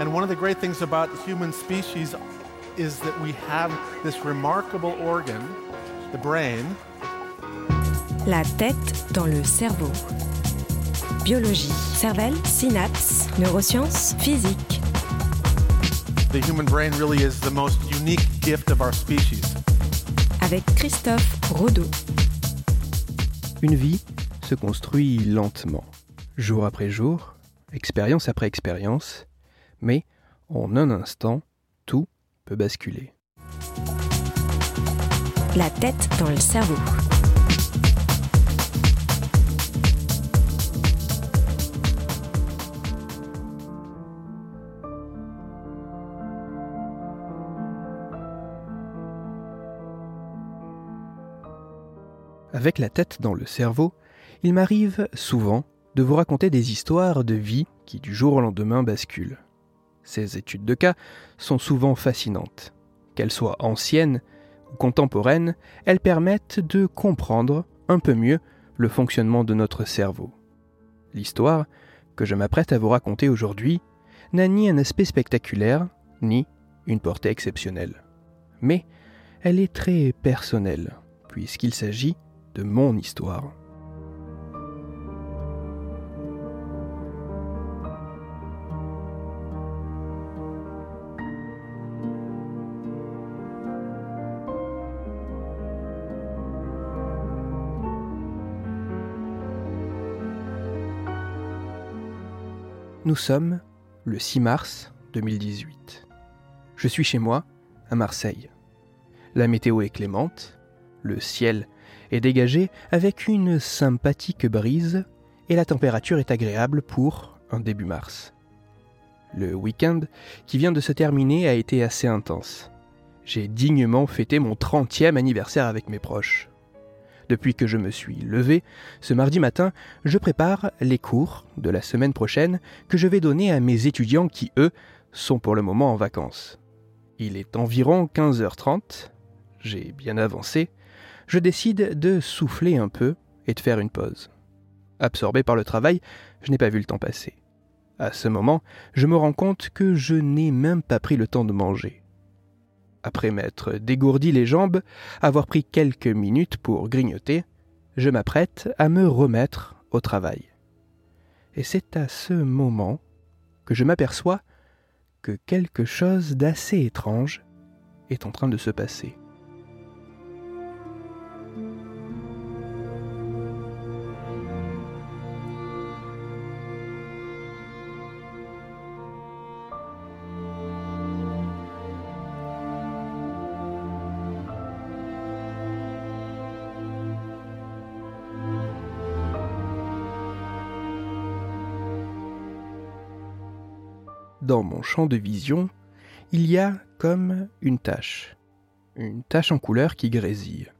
And one of the great things about the human species is that we have this remarkable organ, the brain. La tête dans le cerveau. Biologie, cervelle, synapses, neurosciences, physique. The human brain really is the most unique gift of our species. Avec Christophe Rodeau. Une vie se construit lentement, jour après jour, expérience après expérience, mais en un instant, tout peut basculer. La tête dans le cerveau. Avec la tête dans le cerveau, il m'arrive souvent de vous raconter des histoires de vie qui du jour au lendemain basculent. Ces études de cas sont souvent fascinantes. Qu'elles soient anciennes ou contemporaines, elles permettent de comprendre un peu mieux le fonctionnement de notre cerveau. L'histoire que je m'apprête à vous raconter aujourd'hui n'a ni un aspect spectaculaire, ni une portée exceptionnelle. Mais elle est très personnelle, puisqu'il s'agit de mon histoire. Nous sommes le 6 mars 2018. Je suis chez moi, à Marseille. La météo est clémente, le ciel est dégagé avec une sympathique brise et la température est agréable pour un début mars. Le week-end qui vient de se terminer a été assez intense. J'ai dignement fêté mon 30e anniversaire avec mes proches. Depuis que je me suis levé, ce mardi matin, je prépare les cours de la semaine prochaine que je vais donner à mes étudiants qui, eux, sont pour le moment en vacances. Il est environ 15h30, j'ai bien avancé, je décide de souffler un peu et de faire une pause. Absorbé par le travail, je n'ai pas vu le temps passer. À ce moment, je me rends compte que je n'ai même pas pris le temps de manger après m'être dégourdi les jambes, avoir pris quelques minutes pour grignoter, je m'apprête à me remettre au travail. Et c'est à ce moment que je m'aperçois que quelque chose d'assez étrange est en train de se passer. Dans mon champ de vision, il y a comme une tache. Une tache en couleur qui grésille.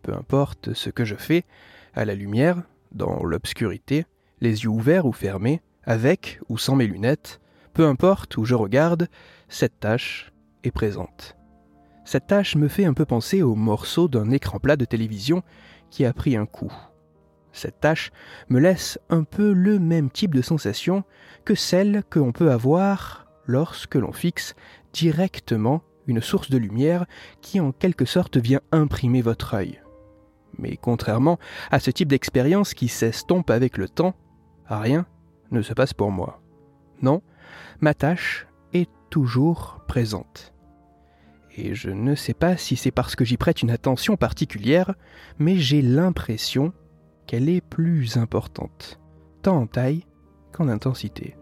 Peu importe ce que je fais, à la lumière, dans l'obscurité, les yeux ouverts ou fermés, avec ou sans mes lunettes, peu importe où je regarde, cette tache est présente. Cette tache me fait un peu penser au morceau d'un écran plat de télévision qui a pris un coup. Cette tâche me laisse un peu le même type de sensation que celle que l'on peut avoir lorsque l'on fixe directement une source de lumière qui en quelque sorte vient imprimer votre œil. Mais contrairement à ce type d'expérience qui s'estompe avec le temps, rien ne se passe pour moi. Non, ma tâche est toujours présente. Et je ne sais pas si c'est parce que j'y prête une attention particulière, mais j'ai l'impression qu'elle est plus importante, tant en taille qu'en intensité.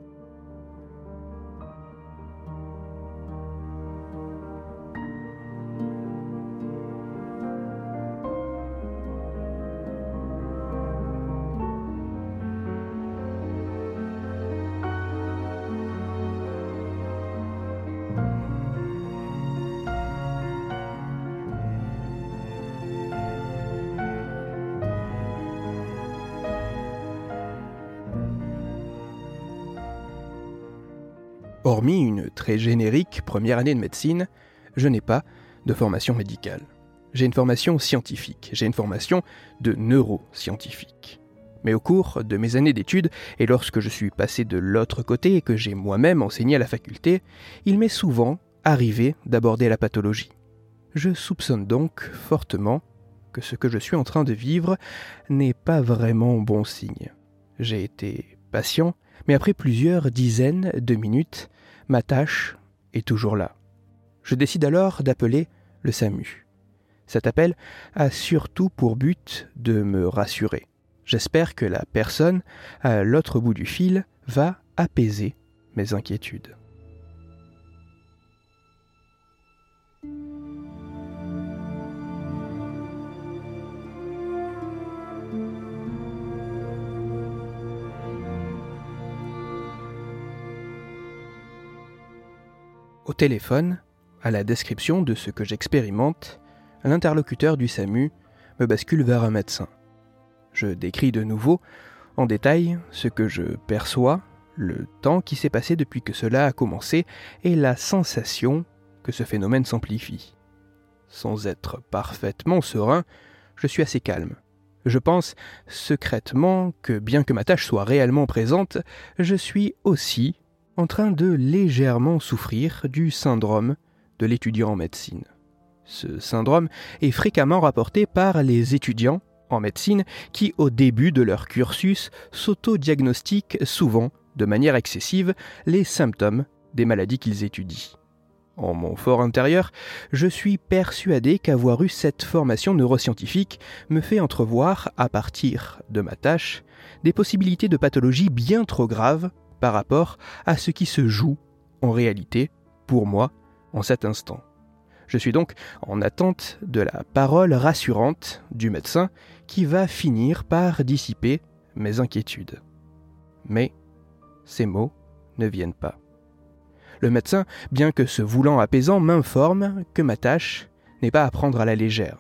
Générique première année de médecine, je n'ai pas de formation médicale. J'ai une formation scientifique, j'ai une formation de neuroscientifique. Mais au cours de mes années d'études, et lorsque je suis passé de l'autre côté et que j'ai moi-même enseigné à la faculté, il m'est souvent arrivé d'aborder la pathologie. Je soupçonne donc fortement que ce que je suis en train de vivre n'est pas vraiment bon signe. J'ai été patient, mais après plusieurs dizaines de minutes, ma tâche est toujours là. Je décide alors d'appeler le SAMU. Cet appel a surtout pour but de me rassurer. J'espère que la personne à l'autre bout du fil va apaiser mes inquiétudes. Téléphone, à la description de ce que j'expérimente, l'interlocuteur du SAMU me bascule vers un médecin. Je décris de nouveau, en détail, ce que je perçois, le temps qui s'est passé depuis que cela a commencé et la sensation que ce phénomène s'amplifie. Sans être parfaitement serein, je suis assez calme. Je pense secrètement que bien que ma tâche soit réellement présente, je suis aussi en train de légèrement souffrir du syndrome de l'étudiant en médecine. Ce syndrome est fréquemment rapporté par les étudiants en médecine qui, au début de leur cursus, s'auto-diagnostiquent souvent, de manière excessive, les symptômes des maladies qu'ils étudient. En mon fort intérieur, je suis persuadé qu'avoir eu cette formation neuroscientifique me fait entrevoir, à partir de ma tâche, des possibilités de pathologie bien trop graves par rapport à ce qui se joue en réalité pour moi en cet instant. Je suis donc en attente de la parole rassurante du médecin qui va finir par dissiper mes inquiétudes. Mais ces mots ne viennent pas. Le médecin, bien que se voulant apaisant, m'informe que ma tâche n'est pas à prendre à la légère,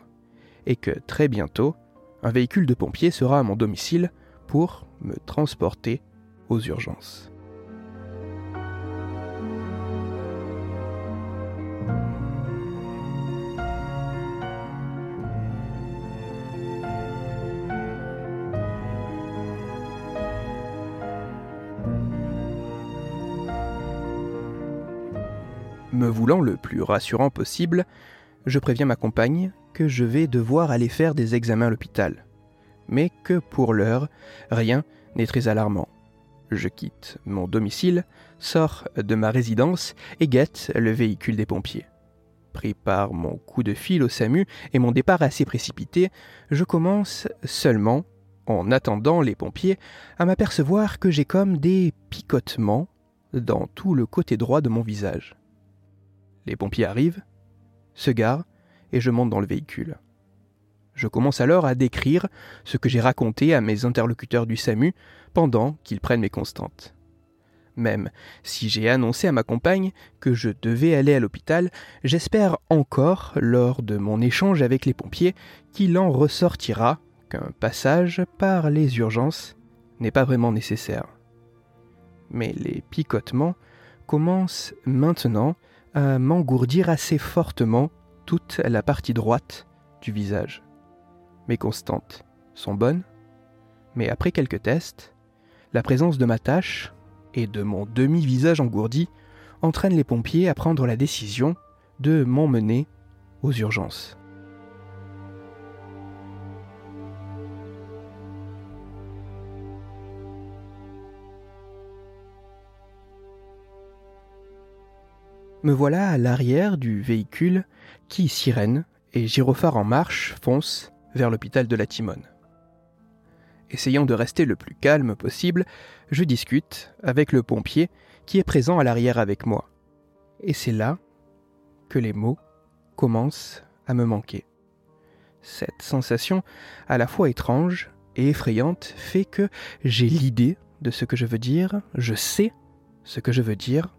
et que très bientôt, un véhicule de pompiers sera à mon domicile pour me transporter aux urgences. Me voulant le plus rassurant possible, je préviens ma compagne que je vais devoir aller faire des examens à l'hôpital, mais que pour l'heure, rien n'est très alarmant. Je quitte mon domicile, sors de ma résidence et guette le véhicule des pompiers. Pris par mon coup de fil au SAMU et mon départ assez précipité, je commence seulement, en attendant les pompiers, à m'apercevoir que j'ai comme des picotements dans tout le côté droit de mon visage. Les pompiers arrivent, se garent, et je monte dans le véhicule. Je commence alors à décrire ce que j'ai raconté à mes interlocuteurs du SAMU pendant qu'ils prennent mes constantes. Même si j'ai annoncé à ma compagne que je devais aller à l'hôpital, j'espère encore, lors de mon échange avec les pompiers, qu'il en ressortira qu'un passage par les urgences n'est pas vraiment nécessaire. Mais les picotements commencent maintenant à m'engourdir assez fortement toute la partie droite du visage. Mes constantes sont bonnes, mais après quelques tests, la présence de ma tache et de mon demi-visage engourdi entraîne les pompiers à prendre la décision de m'emmener aux urgences. Me voilà à l'arrière du véhicule qui, sirène et gyrophare en marche, fonce vers l'hôpital de la Timone. Essayant de rester le plus calme possible, je discute avec le pompier qui est présent à l'arrière avec moi. Et c'est là que les mots commencent à me manquer. Cette sensation, à la fois étrange et effrayante, fait que j'ai l'idée de ce que je veux dire, je sais ce que je veux dire,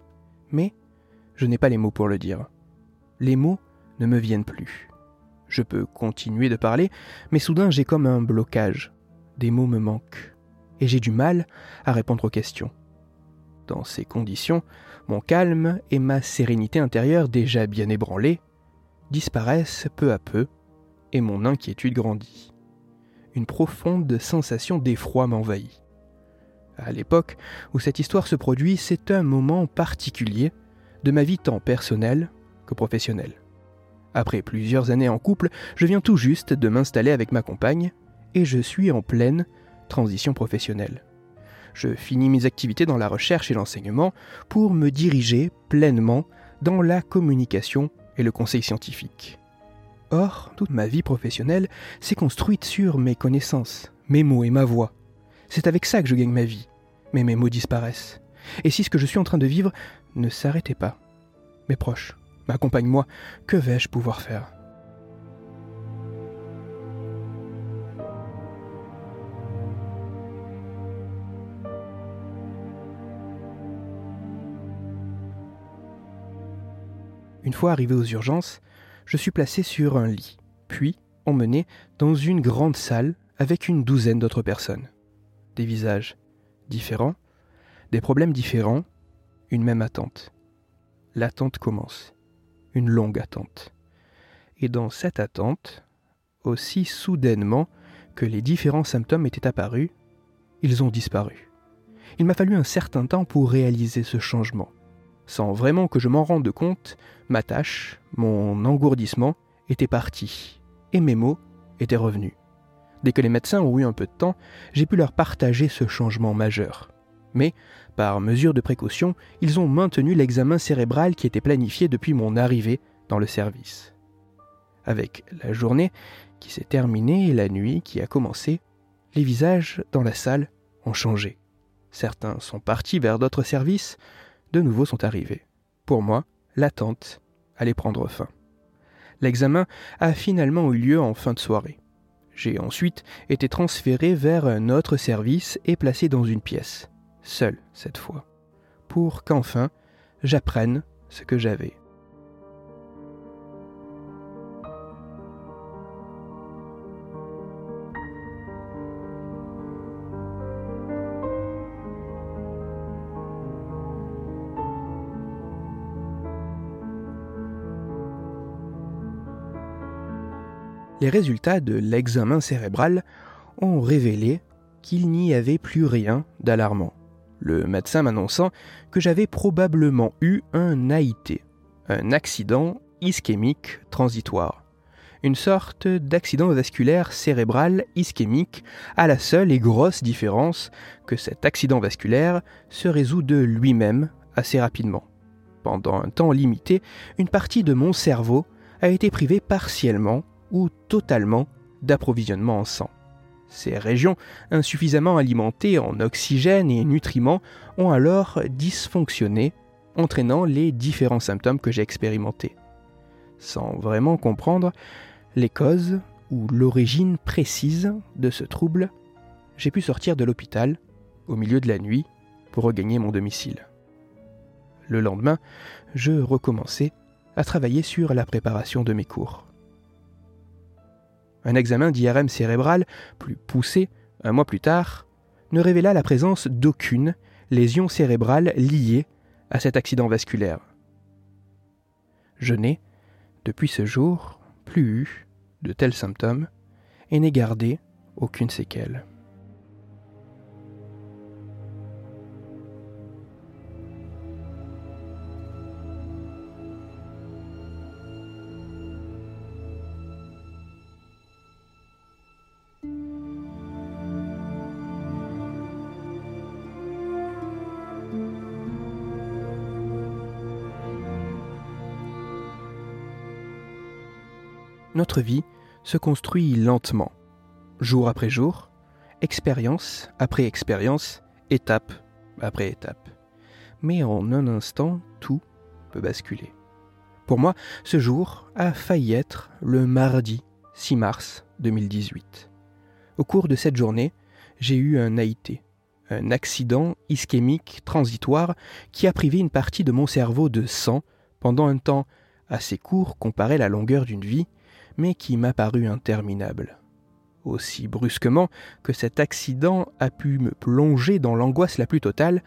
mais je n'ai pas les mots pour le dire. Les mots ne me viennent plus. Je peux continuer de parler, mais soudain j'ai comme un blocage. Des mots me manquent, et j'ai du mal à répondre aux questions. Dans ces conditions, mon calme et ma sérénité intérieure déjà bien ébranlées disparaissent peu à peu, et mon inquiétude grandit. une profonde sensation d'effroi m'envahit. À l'époque où cette histoire se produit, c'est un moment particulier de ma vie tant personnelle que professionnelle. Après plusieurs années en couple, je viens tout juste de m'installer avec ma compagne et je suis en pleine transition professionnelle. Je finis mes activités dans la recherche et l'enseignement pour me diriger pleinement dans la communication et le conseil scientifique. Or, toute ma vie professionnelle s'est construite sur mes connaissances, mes mots et ma voix. C'est avec ça que je gagne ma vie. Mais mes mots disparaissent. Et si ce que je suis en train de vivre ne s'arrêtait pas Mes proches, m'accompagne-moi, que vais-je pouvoir faire? Une fois arrivé aux urgences, je suis placé sur un lit, puis emmené dans une grande salle avec une douzaine d'autres personnes. Des visages différents, des problèmes différents, une même attente. L'attente commence, une longue attente. Et dans cette attente, aussi soudainement que les différents symptômes étaient apparus, ils ont disparu. Il m'a fallu un certain temps pour réaliser ce changement. Sans vraiment que je m'en rende compte, ma tâche, mon engourdissement, était parti, et mes mots étaient revenus. Dès que les médecins ont eu un peu de temps, j'ai pu leur partager ce changement majeur. Mais, par mesure de précaution, ils ont maintenu l'examen cérébral qui était planifié depuis mon arrivée dans le service. Avec la journée qui s'est terminée et la nuit qui a commencé, les visages dans la salle ont changé. Certains sont partis vers d'autres services, de nouveaux sont arrivés. Pour moi, l'attente allait prendre fin. L'examen a finalement eu lieu en fin de soirée. J'ai ensuite été transféré vers un autre service et placé dans une pièce, seul cette fois, pour qu'enfin j'apprenne ce que j'avais. Les résultats de l'examen cérébral ont révélé qu'il n'y avait plus rien d'alarmant. Le médecin m'annonçant que j'avais probablement eu un AIT, un accident ischémique transitoire, une sorte d'accident vasculaire cérébral ischémique, à la seule et grosse différence que cet accident vasculaire se résout de lui-même assez rapidement. Pendant un temps limité, une partie de mon cerveau a été privée partiellement ou totalement d'approvisionnement en sang. Ces régions, insuffisamment alimentées en oxygène et nutriments, ont alors dysfonctionné, entraînant les différents symptômes que j'ai expérimentés. Sans vraiment comprendre les causes ou l'origine précise de ce trouble, j'ai pu sortir de l'hôpital au milieu de la nuit pour regagner mon domicile. Le lendemain, je recommençais à travailler sur la préparation de mes cours. Un examen d'IRM cérébral plus poussé, un mois plus tard, ne révéla la présence d'aucune lésion cérébrale liée à cet accident vasculaire. Je n'ai, depuis ce jour, plus eu de tels symptômes et n'ai gardé aucune séquelle. Notre vie se construit lentement, jour après jour, expérience après expérience, étape après étape. Mais en un instant, tout peut basculer. Pour moi, ce jour a failli être le mardi 6 mars 2018. Au cours de cette journée, j'ai eu un AIT, un accident ischémique transitoire qui a privé une partie de mon cerveau de sang pendant un temps assez court comparé à la longueur d'une vie, mais qui m'a paru interminable. Aussi brusquement que cet accident a pu me plonger dans l'angoisse la plus totale,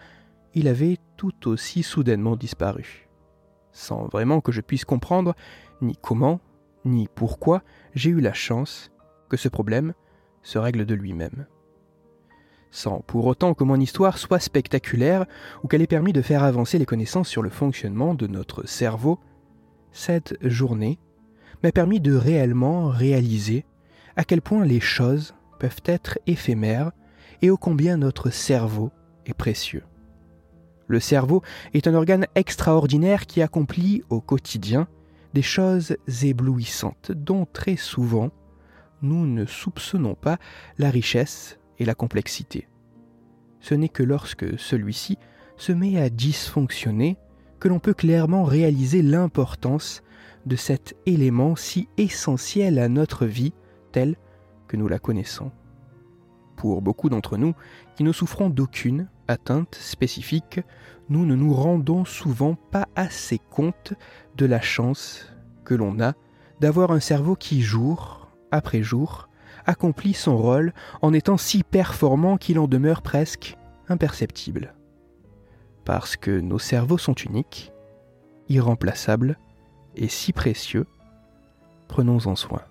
il avait tout aussi soudainement disparu. Sans vraiment que je puisse comprendre ni comment, ni pourquoi j'ai eu la chance que ce problème se règle de lui-même. Sans pour autant que mon histoire soit spectaculaire ou qu'elle ait permis de faire avancer les connaissances sur le fonctionnement de notre cerveau, cette journée m'a permis de réellement réaliser à quel point les choses peuvent être éphémères et ô combien notre cerveau est précieux. Le cerveau est un organe extraordinaire qui accomplit au quotidien des choses éblouissantes dont très souvent nous ne soupçonnons pas la richesse et la complexité. Ce n'est que lorsque celui-ci se met à dysfonctionner que l'on peut clairement réaliser l'importance de cet élément si essentiel à notre vie telle que nous la connaissons. Pour beaucoup d'entre nous qui ne souffrons d'aucune atteinte spécifique, nous ne nous rendons souvent pas assez compte de la chance que l'on a d'avoir un cerveau qui, jour après jour, accomplit son rôle en étant si performant qu'il en demeure presque imperceptible. Parce que nos cerveaux sont uniques, irremplaçables et si précieux, prenons-en soin.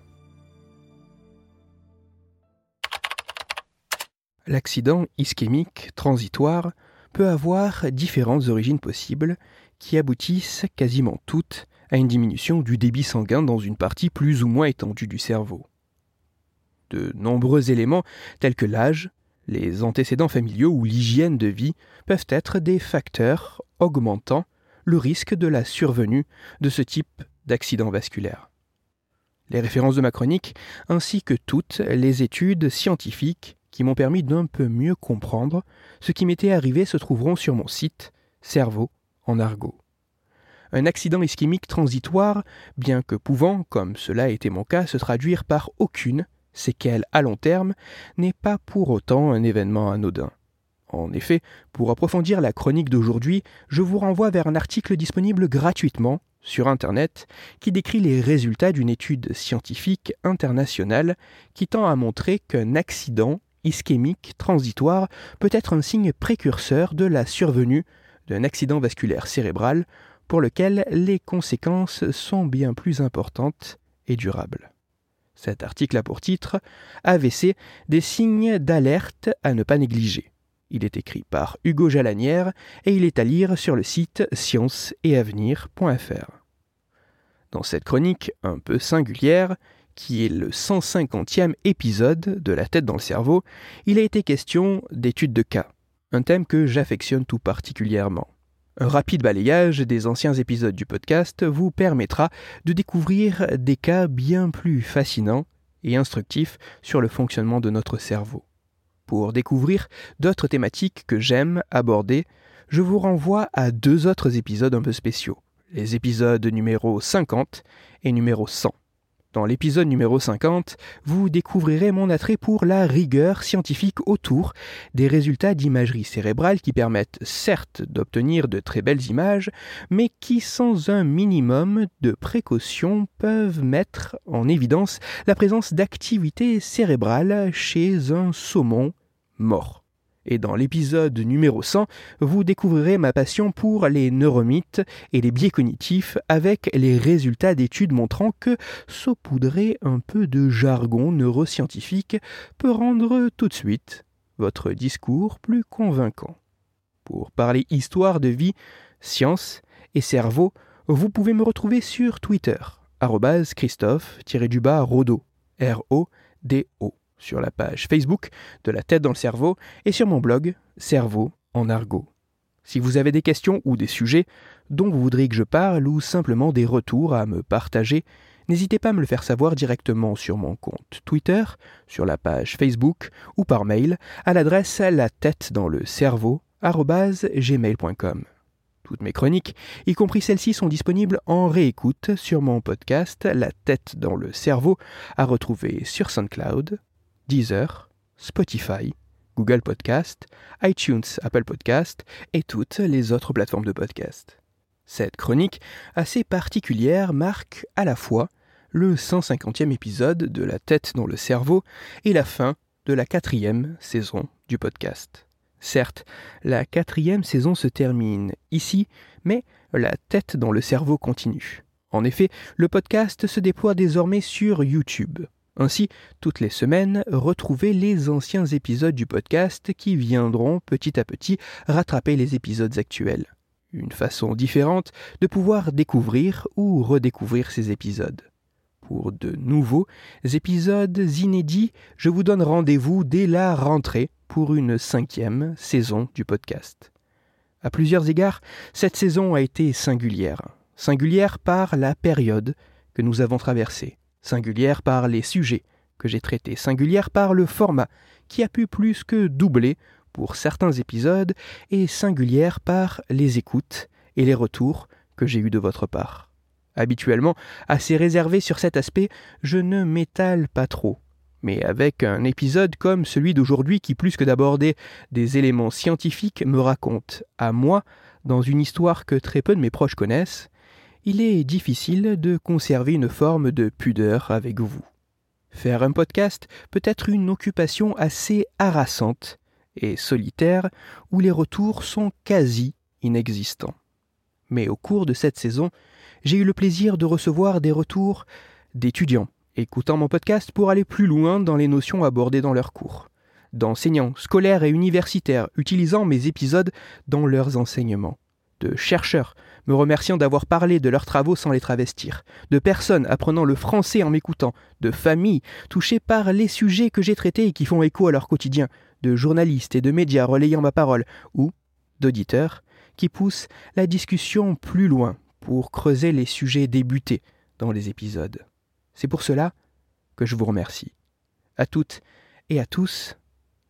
L'accident ischémique transitoire peut avoir différentes origines possibles qui aboutissent quasiment toutes à une diminution du débit sanguin dans une partie plus ou moins étendue du cerveau. De nombreux éléments tels que l'âge, les antécédents familiaux ou l'hygiène de vie peuvent être des facteurs augmentant le risque de la survenue de ce type d'accident vasculaire. Les références de ma chronique, ainsi que toutes les études scientifiques qui m'ont permis d'un peu mieux comprendre ce qui m'était arrivé se trouveront sur mon site Cerveau en argot. Un accident ischémique transitoire, bien que pouvant, comme cela a été mon cas, se traduire par aucune séquelle à long terme, n'est pas pour autant un événement anodin. En effet, pour approfondir la chronique d'aujourd'hui, je vous renvoie vers un article disponible gratuitement sur Internet qui décrit les résultats d'une étude scientifique internationale qui tend à montrer qu'un accident ischémique transitoire peut être un signe précurseur de la survenue d'un accident vasculaire cérébral pour lequel les conséquences sont bien plus importantes et durables. Cet article a pour titre AVC, des signes d'alerte à ne pas négliger. Il est écrit par Hugo Jalanière et il est à lire sur le site scienceetavenir.fr. Dans cette chronique un peu singulière, qui est le 150e épisode de La tête dans le cerveau, il a été question d'études de cas, un thème que j'affectionne tout particulièrement. Un rapide balayage des anciens épisodes du podcast vous permettra de découvrir des cas bien plus fascinants et instructifs sur le fonctionnement de notre cerveau. Pour découvrir d'autres thématiques que j'aime aborder, je vous renvoie à deux autres épisodes un peu spéciaux, les épisodes numéro 50 et numéro 100. Dans l'épisode numéro 50, vous découvrirez mon attrait pour la rigueur scientifique autour des résultats d'imagerie cérébrale qui permettent certes d'obtenir de très belles images, mais qui sans un minimum de précaution peuvent mettre en évidence la présence d'activité cérébrale chez un saumon mort. Et dans l'épisode numéro 100, vous découvrirez ma passion pour les neuromythes et les biais cognitifs avec les résultats d'études montrant que saupoudrer un peu de jargon neuroscientifique peut rendre tout de suite votre discours plus convaincant. Pour parler histoire de vie, science et cerveau, vous pouvez me retrouver sur Twitter, Christophe-Rodo, R-O-D-O sur la page Facebook de La tête dans le cerveau et sur mon blog Cerveau en argot. Si vous avez des questions ou des sujets dont vous voudriez que je parle ou simplement des retours à me partager, n'hésitez pas à me le faire savoir directement sur mon compte Twitter, sur la page Facebook ou par mail à l'adresse la tête dans le cerveau. Toutes mes chroniques, y compris celles-ci, sont disponibles en réécoute sur mon podcast La tête dans le cerveau, à retrouver sur SoundCloud, Deezer, Spotify, Google Podcast, iTunes, Apple Podcast et toutes les autres plateformes de podcast. Cette chronique assez particulière marque à la fois le 150e épisode de La tête dans le cerveau et la fin de la quatrième saison du podcast. Certes, la quatrième saison se termine ici, mais la tête dans le cerveau continue. En effet, le podcast se déploie désormais sur YouTube, Ainsi, toutes les semaines, retrouvez les anciens épisodes du podcast qui viendront petit à petit rattraper les épisodes actuels. Une façon différente de pouvoir découvrir ou redécouvrir ces épisodes. Pour de nouveaux épisodes inédits, je vous donne rendez-vous dès la rentrée pour une cinquième saison du podcast. À plusieurs égards, cette saison a été singulière. Singulière par la période que nous avons traversée, singulière par les sujets que j'ai traités, singulière par le format qui a pu plus que doubler pour certains épisodes et singulière par les écoutes et les retours que j'ai eus de votre part. Habituellement, assez réservé sur cet aspect, je ne m'étale pas trop. Mais avec un épisode comme celui d'aujourd'hui qui, plus que d'aborder des éléments scientifiques, me raconte, à moi, dans une histoire que très peu de mes proches connaissent, il est difficile de conserver une forme de pudeur avec vous. Faire un podcast peut être une occupation assez harassante et solitaire où les retours sont quasi inexistants. Mais au cours de cette saison, j'ai eu le plaisir de recevoir des retours d'étudiants écoutant mon podcast pour aller plus loin dans les notions abordées dans leurs cours, d'enseignants scolaires et universitaires utilisant mes épisodes dans leurs enseignements, de chercheurs me remerciant d'avoir parlé de leurs travaux sans les travestir, de personnes apprenant le français en m'écoutant, de familles touchées par les sujets que j'ai traités et qui font écho à leur quotidien, de journalistes et de médias relayant ma parole, ou d'auditeurs qui poussent la discussion plus loin pour creuser les sujets débutés dans les épisodes. C'est pour cela que je vous remercie. À toutes et à tous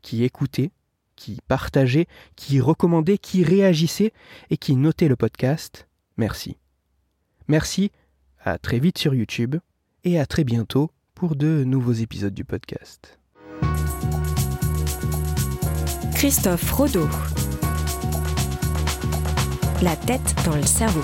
qui écoutez, qui partagez, qui recommandez, qui réagissez et qui notez le podcast, merci. Merci, à très vite sur YouTube et à très bientôt pour de nouveaux épisodes du podcast. Christophe Rodeau. La tête dans le cerveau.